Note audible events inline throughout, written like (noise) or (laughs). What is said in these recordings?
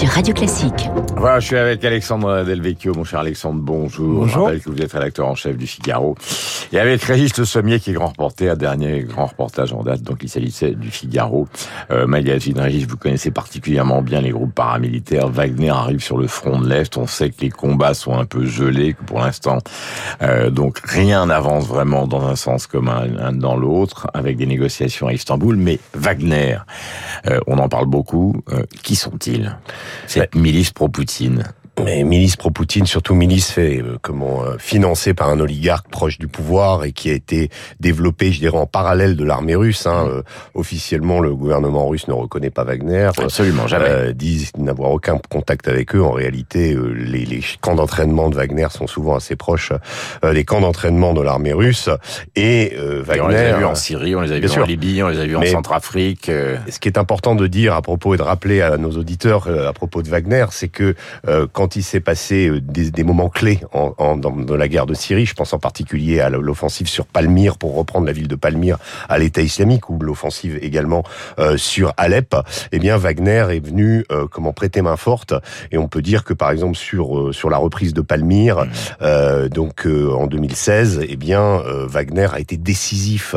sur Radio Classique. Voilà, je suis avec Alexandre Delvecchio, mon cher Alexandre, bonjour. Bonjour. Je rappelle que vous êtes rédacteur en chef du Figaro. Et avec Régis Le Sommier, qui est grand reporter, dernier grand reportage en date, donc il s'agissait du Figaro. Euh, magazine Régis, vous connaissez particulièrement bien les groupes paramilitaires. Wagner arrive sur le front de l'Est. On sait que les combats sont un peu gelés, que pour l'instant, euh, donc rien n'avance vraiment dans un sens comme un, un dans l'autre, avec des négociations à Istanbul. Mais Wagner, euh, on en parle beaucoup. Euh, qui sont-ils? Cette milice pro-Poutine. Mais milice pro-Poutine, surtout milice fait euh, comment euh, financée par un oligarque proche du pouvoir et qui a été développé, je dirais, en parallèle de l'armée russe. Hein. Euh, officiellement, le gouvernement russe ne reconnaît pas Wagner. Absolument jamais. Euh, disent n'avoir aucun contact avec eux. En réalité, euh, les, les camps d'entraînement de Wagner sont souvent assez proches euh, des camps d'entraînement de l'armée russe. Et euh, Et Wagner. on les a vus en Syrie, on les a vus en sûr. Libye, on les a vus en Centrafrique. euh, Ce qui est important de dire à propos et de rappeler à nos auditeurs euh, à propos de Wagner, c'est que euh, quand il s'est passé euh, des, des moments clés en, en- dans, dans la guerre de Syrie, je pense en particulier à l'offensive sur Palmyre pour reprendre la ville de Palmyre à l'État islamique ou l'offensive également euh, sur Alep, eh bien Wagner est venu euh, comment prêter main forte. Et on peut dire que par exemple sur euh, sur la reprise de Palmyre, euh, donc euh, en 2016, eh bien euh, Wagner a été décisif.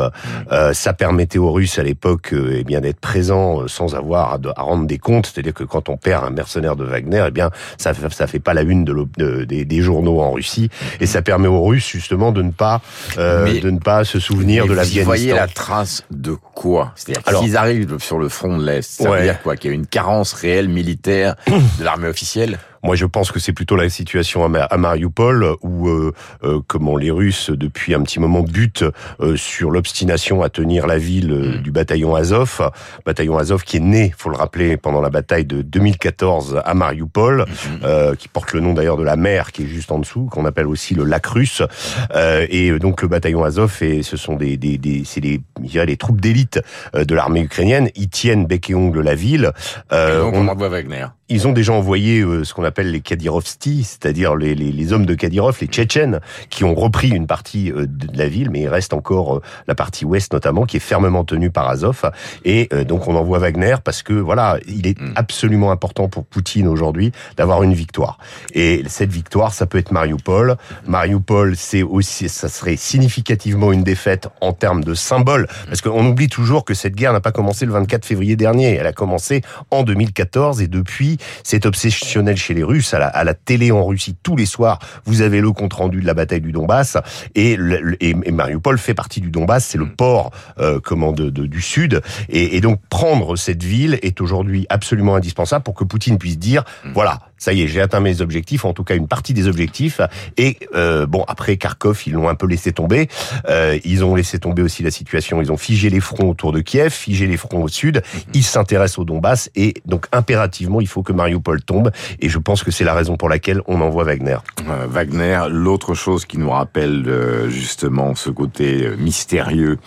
Euh, ça permettait aux Russes à l'époque euh, eh bien d'être présents sans avoir à, à rendre des comptes, c'est-à-dire que quand on perd un mercenaire de Wagner, eh bien ça fait- ça fait pas la une de l'op- de- des, des journaux en Russie et ça permet aux Russes justement de ne pas euh, de ne pas se souvenir de vous y voyez l'Afghanistan. la trace de quoi? C'est-à-dire qu'ils arrivent sur le front de l'Est, ça Ouais. veut dire quoi? Qu'il y a une carence réelle militaire de l'armée officielle? Moi, je pense que c'est plutôt la situation à, Ma- à Mariupol où, euh, euh, comment les Russes depuis un petit moment butent euh, sur l'obstination à tenir la ville euh, Mm. du bataillon Azov, bataillon Azov qui est né, faut le rappeler, pendant la bataille de 2014 à Mariupol, euh, qui porte le nom d'ailleurs de la mer qui est juste en dessous, qu'on appelle aussi le lac russe. Euh, et donc le bataillon Azov, et ce sont des, des, des c'est les, les troupes d'élite de l'armée ukrainienne. Ils tiennent bec et ongle la ville. Et donc on- on envoie Wagner. Ils ont déjà envoyé euh, ce qu'on appelle les Kadyrovsky, c'est-à-dire les, les, les hommes de Kadyrov, les Tchétchènes, qui ont repris une partie euh, de de la ville, mais il reste encore euh, la partie ouest notamment, qui est fermement tenue par Azov. Et euh, donc on envoie Wagner parce que voilà, il est Mm. absolument important pour Poutine aujourd'hui d'avoir une victoire. Et cette victoire, ça peut être Mariupol. Mariupol, c'est aussi, ça serait significativement une défaite en termes de symbole, parce qu'on oublie toujours que cette guerre n'a pas commencé le 24 février dernier. Elle a commencé en 2014 et depuis, c'est obsessionnel chez les Russes. À la, à la télé en Russie, tous les soirs, vous avez le compte rendu de la bataille du Donbass et, le- le- et, et Mariupol fait partie du Donbass. C'est le port, euh, comment de, de- du sud. Et, et donc prendre cette ville est aujourd'hui absolument indispensable pour que Poutine puisse dire voilà, ça y est, j'ai atteint mes objectifs, en tout cas une partie des objectifs. Et euh, bon, après Kharkov, ils l'ont un peu laissé tomber. Euh, ils ont laissé tomber aussi la situation. Ils ont figé les fronts autour de Kiev, figé les fronts au sud. Ils s'intéressent au Donbass et donc impérativement, il faut que Mariupol tombe. Et je pense que c'est la raison pour laquelle on envoie Wagner. Euh, Wagner, l'autre chose qui nous rappelle euh, justement ce côté euh, mystérieux,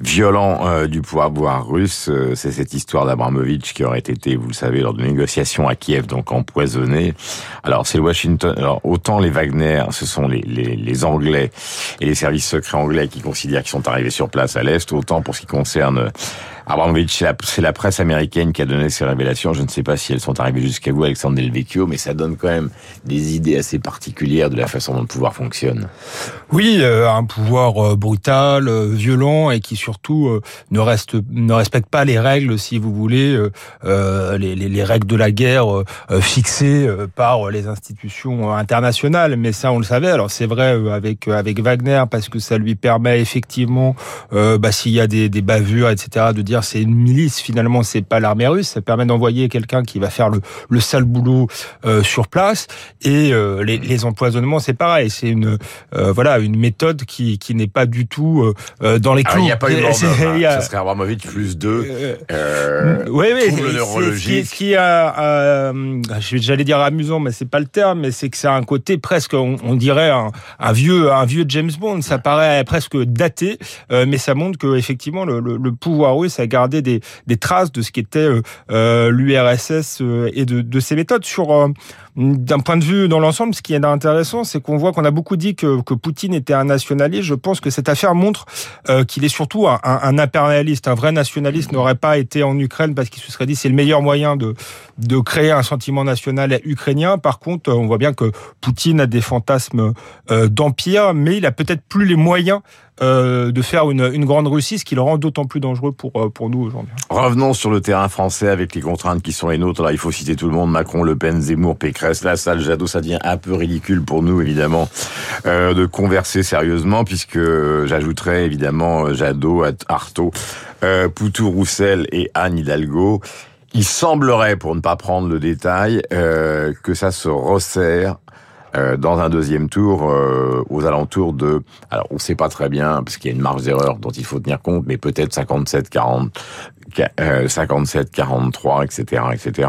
violent euh, du pouvoir russe, euh, c'est cette histoire d'Abramovich qui aurait été, vous le savez, lors de négociations à Kiev, donc empoisonné. Alors c'est Washington. Autant les Wagner, ce sont les, les, Anglais et les services secrets anglais qui considèrent qu'ils sont arrivés sur place à l'est, autant pour ce qui concerne Abramovich, c'est la, la presse américaine qui a donné ces révélations. Je ne sais pas si elles sont arrivées jusqu'à vous, Alexandre Delvecchio, mais ça donne quand même des idées assez particulières de la façon dont le pouvoir fonctionne. Oui, euh, un pouvoir euh, brutal, euh, violent et qui surtout euh, ne reste ne respecte pas les règles, si vous voulez, les, les, les règles de la guerre fixées par les institutions internationales. Mais ça, on le savait. Alors c'est vrai avec avec Wagner parce que ça lui permet effectivement, bah, s'il y a des, des bavures, etc., de dire c'est une milice. Finalement, c'est pas l'armée russe. Ça permet d'envoyer quelqu'un qui va faire le, le sale boulot euh, sur place. Et euh, les, les empoisonnements, c'est pareil. C'est une euh, voilà une méthode qui, qui n'est pas du tout dans les Alors, clous. il n'y a pas eu de mort d'homme, hein. a- Ça serait Abramovich plus deux. oui, oui, neurologique. ce qui a, j'allais dire amusant, mais c'est pas le terme, mais c'est que c'est un côté presque, on, on dirait un, un vieux, un vieux James Bond. Ça paraît presque daté, mais ça montre que effectivement le, le, le pouvoir russe a a gardé des, traces de ce qu'était euh, l'URSS et de, ses méthodes. Sur d'un point de vue dans l'ensemble, ce qui est intéressant, c'est qu'on voit qu'on a beaucoup dit que, que, Poutine était un nationaliste. Je pense que cette affaire montre qu'il est surtout un, un, impérialiste. Un vrai nationaliste n'aurait pas été en Ukraine parce qu'il se serait dit c'est le meilleur moyen de, de créer un sentiment national ukrainien. Par contre, on voit bien que Poutine a des fantasmes d'empire, mais il a peut-être plus les moyens euh, de faire une, grande Russie, ce qui le rend d'autant plus dangereux pour, euh, pour nous aujourd'hui. Revenons sur le terrain français avec les contraintes qui sont les nôtres. Là, il faut citer tout le monde, Macron, Le Pen, Zemmour, Pécresse, La Salle, Jadot, ça devient un peu ridicule pour nous, évidemment, euh, de converser sérieusement, puisque j'ajouterais évidemment Jadot, Artaud, euh, Poutou, Roussel et Anne Hidalgo. Il semblerait, pour ne pas prendre le détail, euh, que ça se resserre euh, dans un deuxième tour euh, aux alentours de, alors on ne sait pas très bien parce qu'il y a une marge d'erreur dont il faut tenir compte, mais peut-être 57, 40, 57, 43, etc., etc.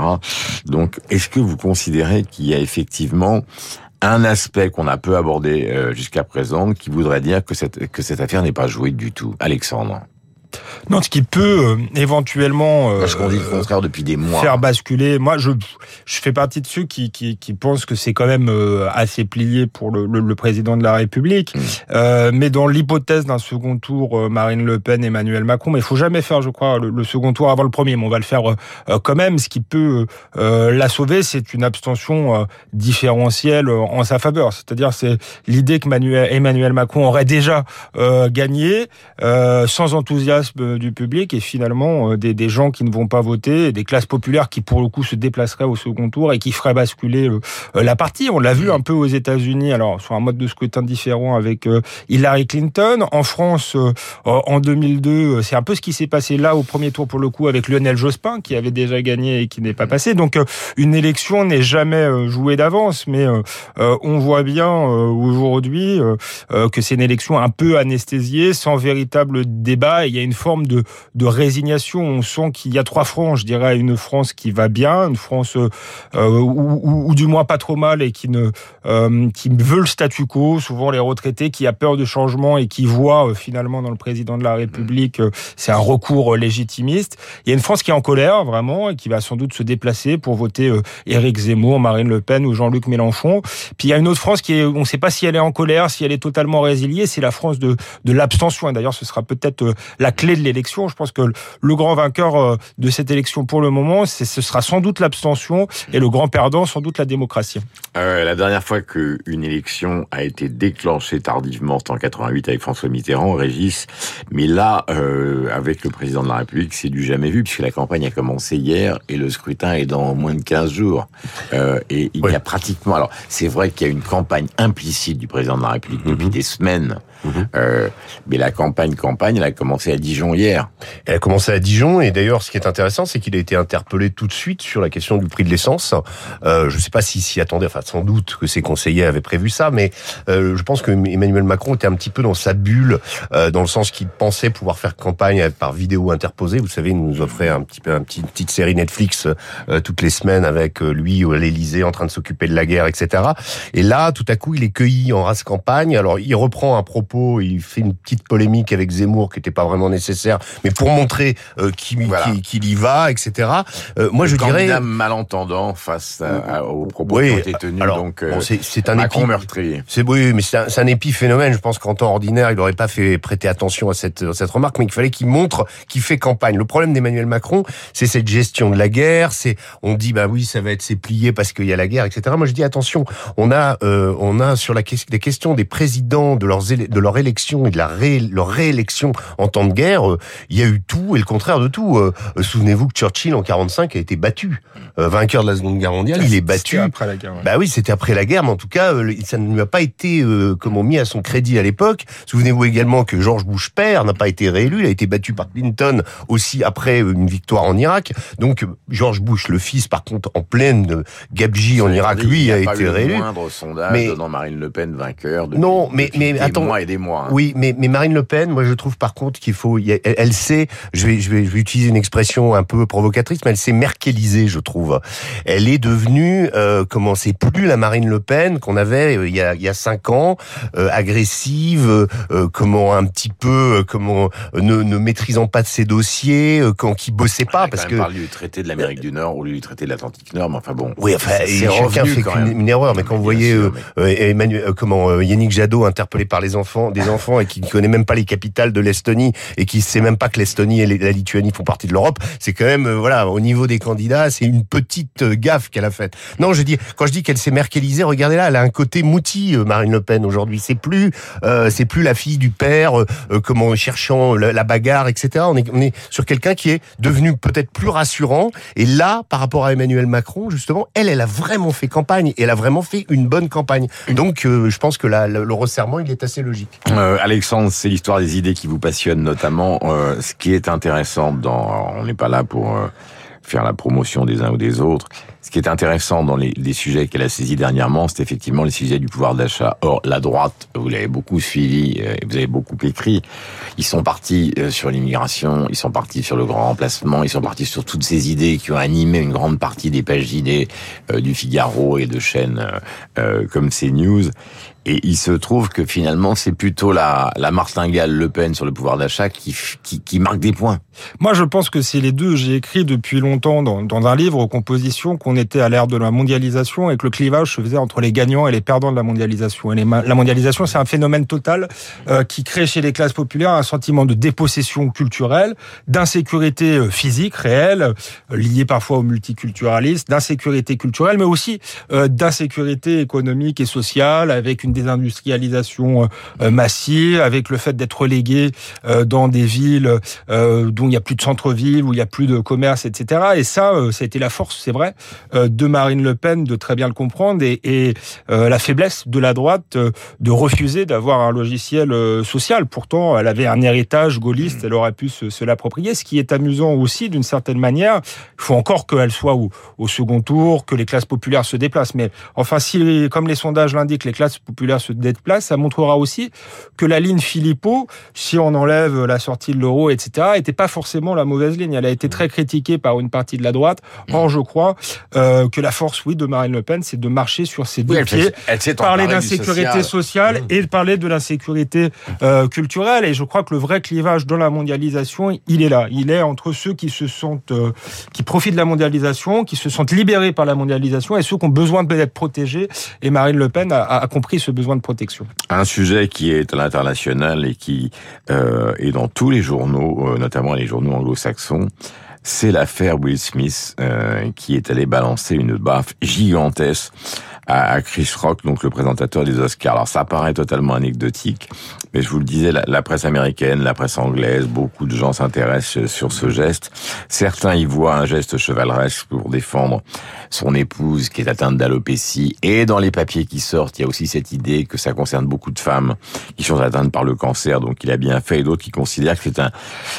Donc, est-ce que vous considérez qu'il y a effectivement un aspect qu'on a peu abordé euh, jusqu'à présent qui voudrait dire que cette, que cette affaire n'est pas jouée du tout? Alexandre non, ce qui peut euh, éventuellement euh, qu'on dit le contraire depuis des mois. faire basculer. Moi, je je fais partie de ceux qui qui, qui pensent que c'est quand même euh, assez plié pour le, le, président de la République. Mm. Euh, mais dans l'hypothèse d'un second tour, euh, Marine Le Pen, Emmanuel Macron, mais il faut jamais faire, je crois, le, second tour avant le premier. Mais on va le faire quand même. Ce qui peut la sauver, c'est une abstention différentielle en sa faveur. C'est-à-dire, c'est l'idée que Emmanuel Macron aurait déjà gagné sans enthousiasme euh, du public et finalement euh, des, gens qui ne vont pas voter, des classes populaires qui pour le coup se déplaceraient au second tour et qui feraient basculer euh, la partie. On l'a vu un peu aux États-Unis, alors sur un mode de scrutin différent avec Hillary Clinton. En France, en 2002, c'est un peu ce qui s'est passé là au premier tour pour le coup avec Lionel Jospin qui avait déjà gagné et qui n'est pas passé. Donc une élection n'est jamais jouée d'avance, mais on voit bien aujourd'hui que c'est une élection un peu anesthésiée, sans véritable débat. il y a une forme de, résignation. On sent qu'il y a trois fronts, je dirais, une France qui va bien, une France euh, ou, du moins pas trop mal et euh, qui veut le statu quo, souvent les retraités, qui a peur de changement et qui voit euh, finalement dans le président de la République, c'est un recours légitimiste. Il y a une France qui est en colère vraiment et qui va sans doute se déplacer pour voter Éric Zemmour, Marine Le Pen ou Jean-Luc Mélenchon. Puis il y a une autre France qui est, on ne sait pas si elle est en colère, si elle est totalement résiliée, c'est la France de, de l'abstention. D'ailleurs, ce sera peut-être la clé de l'élection. Je pense que le grand vainqueur euh, de cette élection pour le moment, ce sera sans doute l'abstention et le grand perdant sans doute la démocratie. Euh, la dernière fois qu'une élection a été déclenchée tardivement, c'était en 88 avec François Mitterrand, Régis. Mais là, euh, avec le président de la République, c'est du jamais vu puisque la campagne a commencé hier et le scrutin est dans moins de 15 jours. Euh, et il y a pratiquement... Alors, c'est vrai qu'il y a une campagne implicite du président de la République depuis mhm. des semaines Euh, mais la campagne, campagne, elle a commencé à Dijon hier. Elle a commencé à Dijon et d'ailleurs, ce qui est intéressant, c'est qu'il a été interpellé tout de suite sur la question du prix de l'essence. Euh, je ne sais pas s'il s'y attendait, enfin sans doute que ses conseillers avaient prévu ça, mais euh, je pense que Emmanuel Macron était un petit peu dans sa bulle, dans le sens qu'il pensait pouvoir faire campagne par vidéo interposée. Vous savez, il nous offrait un petit peu une petite série Netflix toutes les semaines avec lui à l'Élysée en train de s'occuper de la guerre, etc. Et là, tout à coup, il est cueilli en race campagne. Alors, il reprend un propos il fait une petite polémique avec Zemmour qui n'était pas vraiment nécessaire, mais pour montrer euh, qu'il y va, etc. Euh, moi, Le je dirais malentendant face aux propos qui ont été tenus. donc, euh, c'est un Macron meurtrier. C'est oui, mais c'est un, un, épiphénomène. Je pense qu'en temps ordinaire, il n'aurait pas fait prêter attention à cette, cette remarque, mais il fallait qu'il montre qu'il fait campagne. Le problème d'Emmanuel Macron, c'est cette gestion de la guerre. C'est on dit bah oui, ça va être plié parce qu'il y a la guerre, etc. Moi, je dis attention. On a euh, on a sur la des questions des présidents de leurs de leur élection et de la leur réélection en temps de guerre, euh, il y a eu tout et le contraire de tout. Euh, souvenez-vous que Churchill en 45 a été battu, euh, vainqueur de la Seconde Guerre mondiale, il est battu. Après la guerre. Bah oui, c'était après la guerre, mais en tout cas, ça ne lui a pas été comment mis à son crédit à l'époque. Souvenez-vous également que George Bush père n'a pas été réélu, il a été battu par Clinton aussi après une victoire en Irak. Donc George Bush, le fils, par contre, en pleine gabegie en Irak, lui a, été réélu. moindre sondage mais donnant Marine Le Pen vainqueur. non, mais mais attends, Hein. Oui, mais, mais Marine Le Pen, moi je trouve par contre qu'il faut, elle, elle, sait, je vais, je vais, je vais utiliser une expression un peu provocatrice, mais elle s'est merkelisée, je trouve. Elle est devenue, euh, comment c'est plus la Marine Le Pen qu'on avait euh, il y a il y a cinq ans, euh, agressive, euh, comment un petit peu, comment ne, ne maîtrisant pas de ses dossiers, quand qui bossait pas parce que parle du traité de l'Amérique du Nord ou du traité de l'Atlantique Nord, mais enfin bon. Oui, enfin, chacun fait une, une, erreur, mais quand vous voyez Emmanuel, comment Yannick Jadot interpellé par les enfants, des enfants et qui ne connaît même pas les capitales de l'Estonie et qui sait même pas que l'Estonie et la Lituanie font partie de l'Europe, c'est quand même voilà au niveau des candidats, c'est une petite gaffe qu'elle a faite. Non, je dis quand je dis qu'elle s'est merkelisée, regardez là, elle a un côté mouti Marine Le Pen aujourd'hui. C'est plus euh, c'est plus la fille du père, euh, comment cherchant la, bagarre, etc. On est on est sur quelqu'un qui est devenu peut-être plus rassurant. Et là, par rapport à Emmanuel Macron, justement, elle, elle a vraiment fait campagne et elle a vraiment fait une bonne campagne. Donc, je pense que la, le resserrement, il est assez logique. Euh, Alexandre, c'est l'histoire des idées qui vous passionnent notamment. Euh, ce qui est intéressant dans, on n'est pas là pour euh, faire la promotion des uns ou des autres. Ce qui est intéressant dans les, sujets qu'elle a saisis dernièrement, c'est effectivement les sujets du pouvoir d'achat. Or, la droite, vous l'avez beaucoup suivi, euh, vous avez beaucoup écrit. Ils sont partis euh, sur l'immigration, ils sont partis sur le grand remplacement, ils sont partis sur toutes ces idées qui ont animé une grande partie des pages d'idées du Figaro et de chaînes comme CNews. Et il se trouve que finalement, c'est plutôt la, la martingale Le Pen sur le pouvoir d'achat qui, qui, marque des points. Moi, je pense que c'est les deux. J'ai écrit depuis longtemps dans, un livre aux compositions qu'on était à l'ère de la mondialisation et que le clivage se faisait entre les gagnants et les perdants de la mondialisation. Et la mondialisation, c'est un phénomène total euh, qui crée chez les classes populaires un sentiment de dépossession culturelle, d'insécurité euh, physique réelle, euh, liée parfois au multiculturalisme, d'insécurité culturelle, mais aussi euh, d'insécurité économique et sociale avec une désindustrialisation euh, euh, massive, avec le fait d'être relégué dans des villes dont il n'y a plus de centre-ville, où il n'y a plus de commerce, etc. Et ça, ça a été la force, c'est vrai, de Marine Le Pen de très bien le comprendre et, et la faiblesse de la droite de refuser d'avoir un logiciel social. Pourtant, elle avait un héritage gaulliste, elle aurait pu se, se l'approprier. Ce qui est amusant aussi, d'une certaine manière, il faut encore qu'elle soit au, au, second tour, que les classes populaires se déplacent. Mais enfin, si, comme les sondages l'indiquent, les classes populaires se déplace, ça montrera aussi que la ligne Philippot, si on enlève la sortie de l'euro, etc., était pas forcément la mauvaise ligne. Elle a été très critiquée par une partie de la droite. Or, je crois euh, que la force, oui, de Marine Le Pen, c'est de marcher sur ses deux pieds, parler d'insécurité sociale et de parler de l'insécurité euh, culturelle. Et je crois que le vrai clivage dans la mondialisation, il est là. Il est entre ceux qui se sentent, euh, qui profitent de la mondialisation, qui se sentent libérés par la mondialisation, et ceux qui ont besoin d'être protégés. Et Marine Le Pen a, a compris ce besoin de protection. Un sujet qui est à l'international et qui euh, est dans tous les journaux, euh, notamment les journaux anglo-saxons, c'est l'affaire Will Smith euh, qui est allé balancer une baffe gigantesque à Chris Rock, donc le présentateur des Oscars. Alors ça paraît totalement anecdotique, mais je vous le disais, la, presse américaine, la presse anglaise, beaucoup de gens s'intéressent sur ce geste. Certains y voient un geste chevaleresque pour défendre son épouse qui est atteinte d'alopécie. Et dans les papiers qui sortent, il y a aussi cette idée que ça concerne beaucoup de femmes qui sont atteintes par le cancer, donc il a bien fait. Et d'autres qui considèrent que c'est un,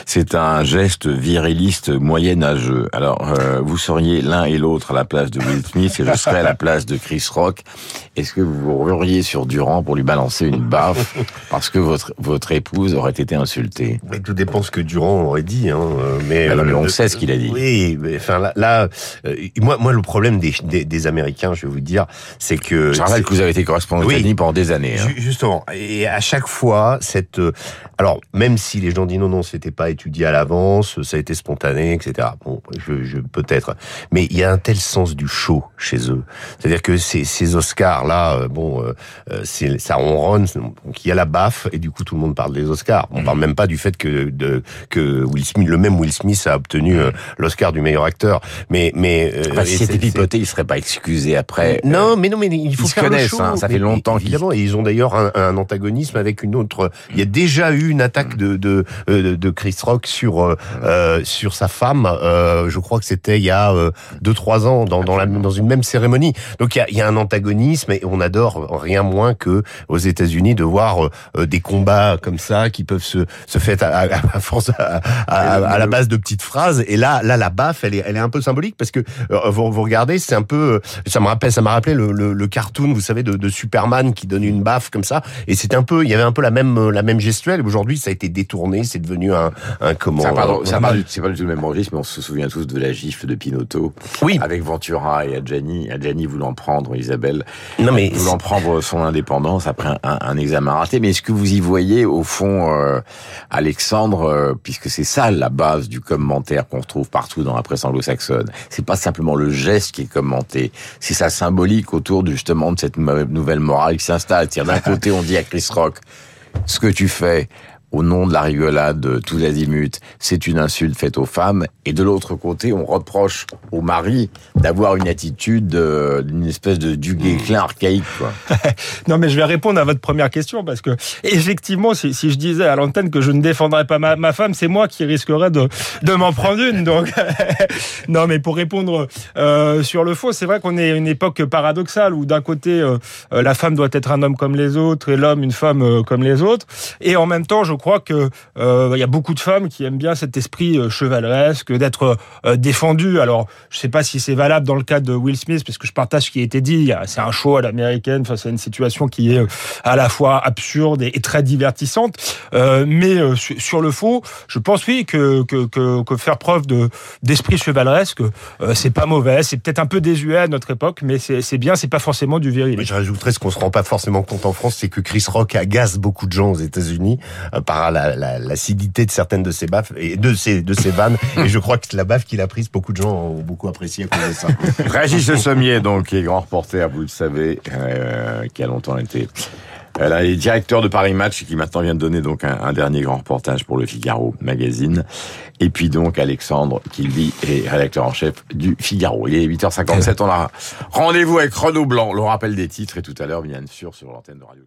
c'est un geste viriliste moyenâgeux. Alors, euh, vous seriez l'un et l'autre à la place de Will Smith et je serais à la place de Chris Rock est-ce que vous vous ruriez sur Durand pour lui balancer une baffe (laughs) parce que votre votre épouse aurait été insultée? Mais Tout dépend ce que Durand aurait dit, hein, mais, mais on sait ce qu'il a dit. Oui, mais enfin là, là euh, moi, moi le problème des, des, des, Américains, je vais vous dire, c'est que je rappelle que vous avez été correspondant aux États-Unis pendant des années. Hein. Justement, et à chaque fois, cette euh, alors même si les gens disent non non, c'était pas étudié à l'avance, ça a été spontané, etc. Bon, je, je peut-être, mais il y a un tel sens du show chez eux, c'est-à-dire que c'est ces Oscars là, euh, bon, euh, euh, c'est ça ronronne, donc il y a la baffe et du coup tout le monde parle des Oscars. On parle même pas du fait que de, que Will Smith, le même Will Smith a obtenu l'Oscar du meilleur acteur. Mais mais enfin, si c'était pipoté, il serait pas excusé après. Non, mais non, mais il faut ils faire connaissent, le show. Hein, ça fait longtemps qu'ils. Et ils ont d'ailleurs un, un, antagonisme avec une autre. Il y a déjà eu une attaque de de, de, Chris Rock sur euh, sur sa femme. Euh, je crois que c'était il y a deux trois ans dans dans, la, dans une même cérémonie. Donc il y a, il y a un antagonisme et on adore rien moins que aux États-Unis de voir des combats comme ça qui peuvent se se faire à, à, force à, à, la base de petites phrases. Et là, là, la baffe, elle est, elle est un peu symbolique parce que vous, vous regardez, c'est un peu, ça me rappelle, ça m'a rappelé le, le, le, cartoon, vous savez, de, de Superman qui donne une baffe comme ça. Et c'était un peu, il y avait un peu la même, la même gestuelle. Aujourd'hui, ça a été détourné, c'est devenu un, un comment. Ça, pardon, ça c'est pas du tout le même registre, mais on se souvient tous de la gifle de Pinotto. Oui. Avec Ventura et Adjani, Adjani voulant prendre Isabelle. Non mais prendre son indépendance après un, un, examen raté. Mais est-ce que vous y voyez au fond, euh, Alexandre, euh, puisque c'est ça la base du commentaire qu'on retrouve partout dans la presse anglo-saxonne. C'est pas simplement le geste qui est commenté, c'est sa symbolique autour justement de cette nouvelle morale qui s'installe. D'un côté, on dit à Chris Rock, ce que tu fais, au nom de la rigolade tous azimuts, c'est une insulte faite aux femmes. Et de l'autre côté, on reproche au mari d'avoir une attitude d'une espèce de du clin archaïque. (laughs) Non, mais je vais répondre à votre première question parce que effectivement, si, je disais à l'antenne que je ne défendrais pas ma, femme, c'est moi qui risquerais de, m'en prendre une. Donc, (laughs) non, mais pour répondre euh, sur le faux, c'est vrai qu'on est à une époque paradoxale où d'un côté, euh, euh, la femme doit être un homme comme les autres et l'homme une femme euh, comme les autres, et en même temps, je crois que euh, il y a beaucoup de femmes qui aiment bien cet esprit euh, chevaleresque d'être euh. Alors, je sais pas si c'est valable dans le cas de Will Smith, parce que je partage ce qui a été dit. C'est un show à l'américaine face à une situation qui est à la fois absurde et, très divertissante. mais sur le fond, je pense oui que faire preuve de d'esprit chevaleresque, c'est pas mauvais. C'est peut-être un peu désuet à notre époque, mais c'est bien. C'est pas forcément du viril. Je rajouterais ce qu'on se rend pas forcément compte en France, c'est que Chris Rock agace beaucoup de gens aux États-Unis par l'acidité de certaines de ses baffes et de ses de ses vannes. (laughs) et je crois que la baffe qu'il a prise, beaucoup de gens ont beaucoup apprécié à cause de ça. (laughs) Régis Le Sommier, donc, qui est grand reporter, vous le savez, euh, qui a longtemps été elle est directeur de Paris Match qui maintenant vient de donner donc un, dernier grand reportage pour le Figaro magazine. Et puis donc Alexandre qui lui est rédacteur en chef du Figaro. Il est 8h57, on a rendez-vous avec Renaud Blanc, le rappel des titres et tout à l'heure bien sûr sur l'antenne de Radio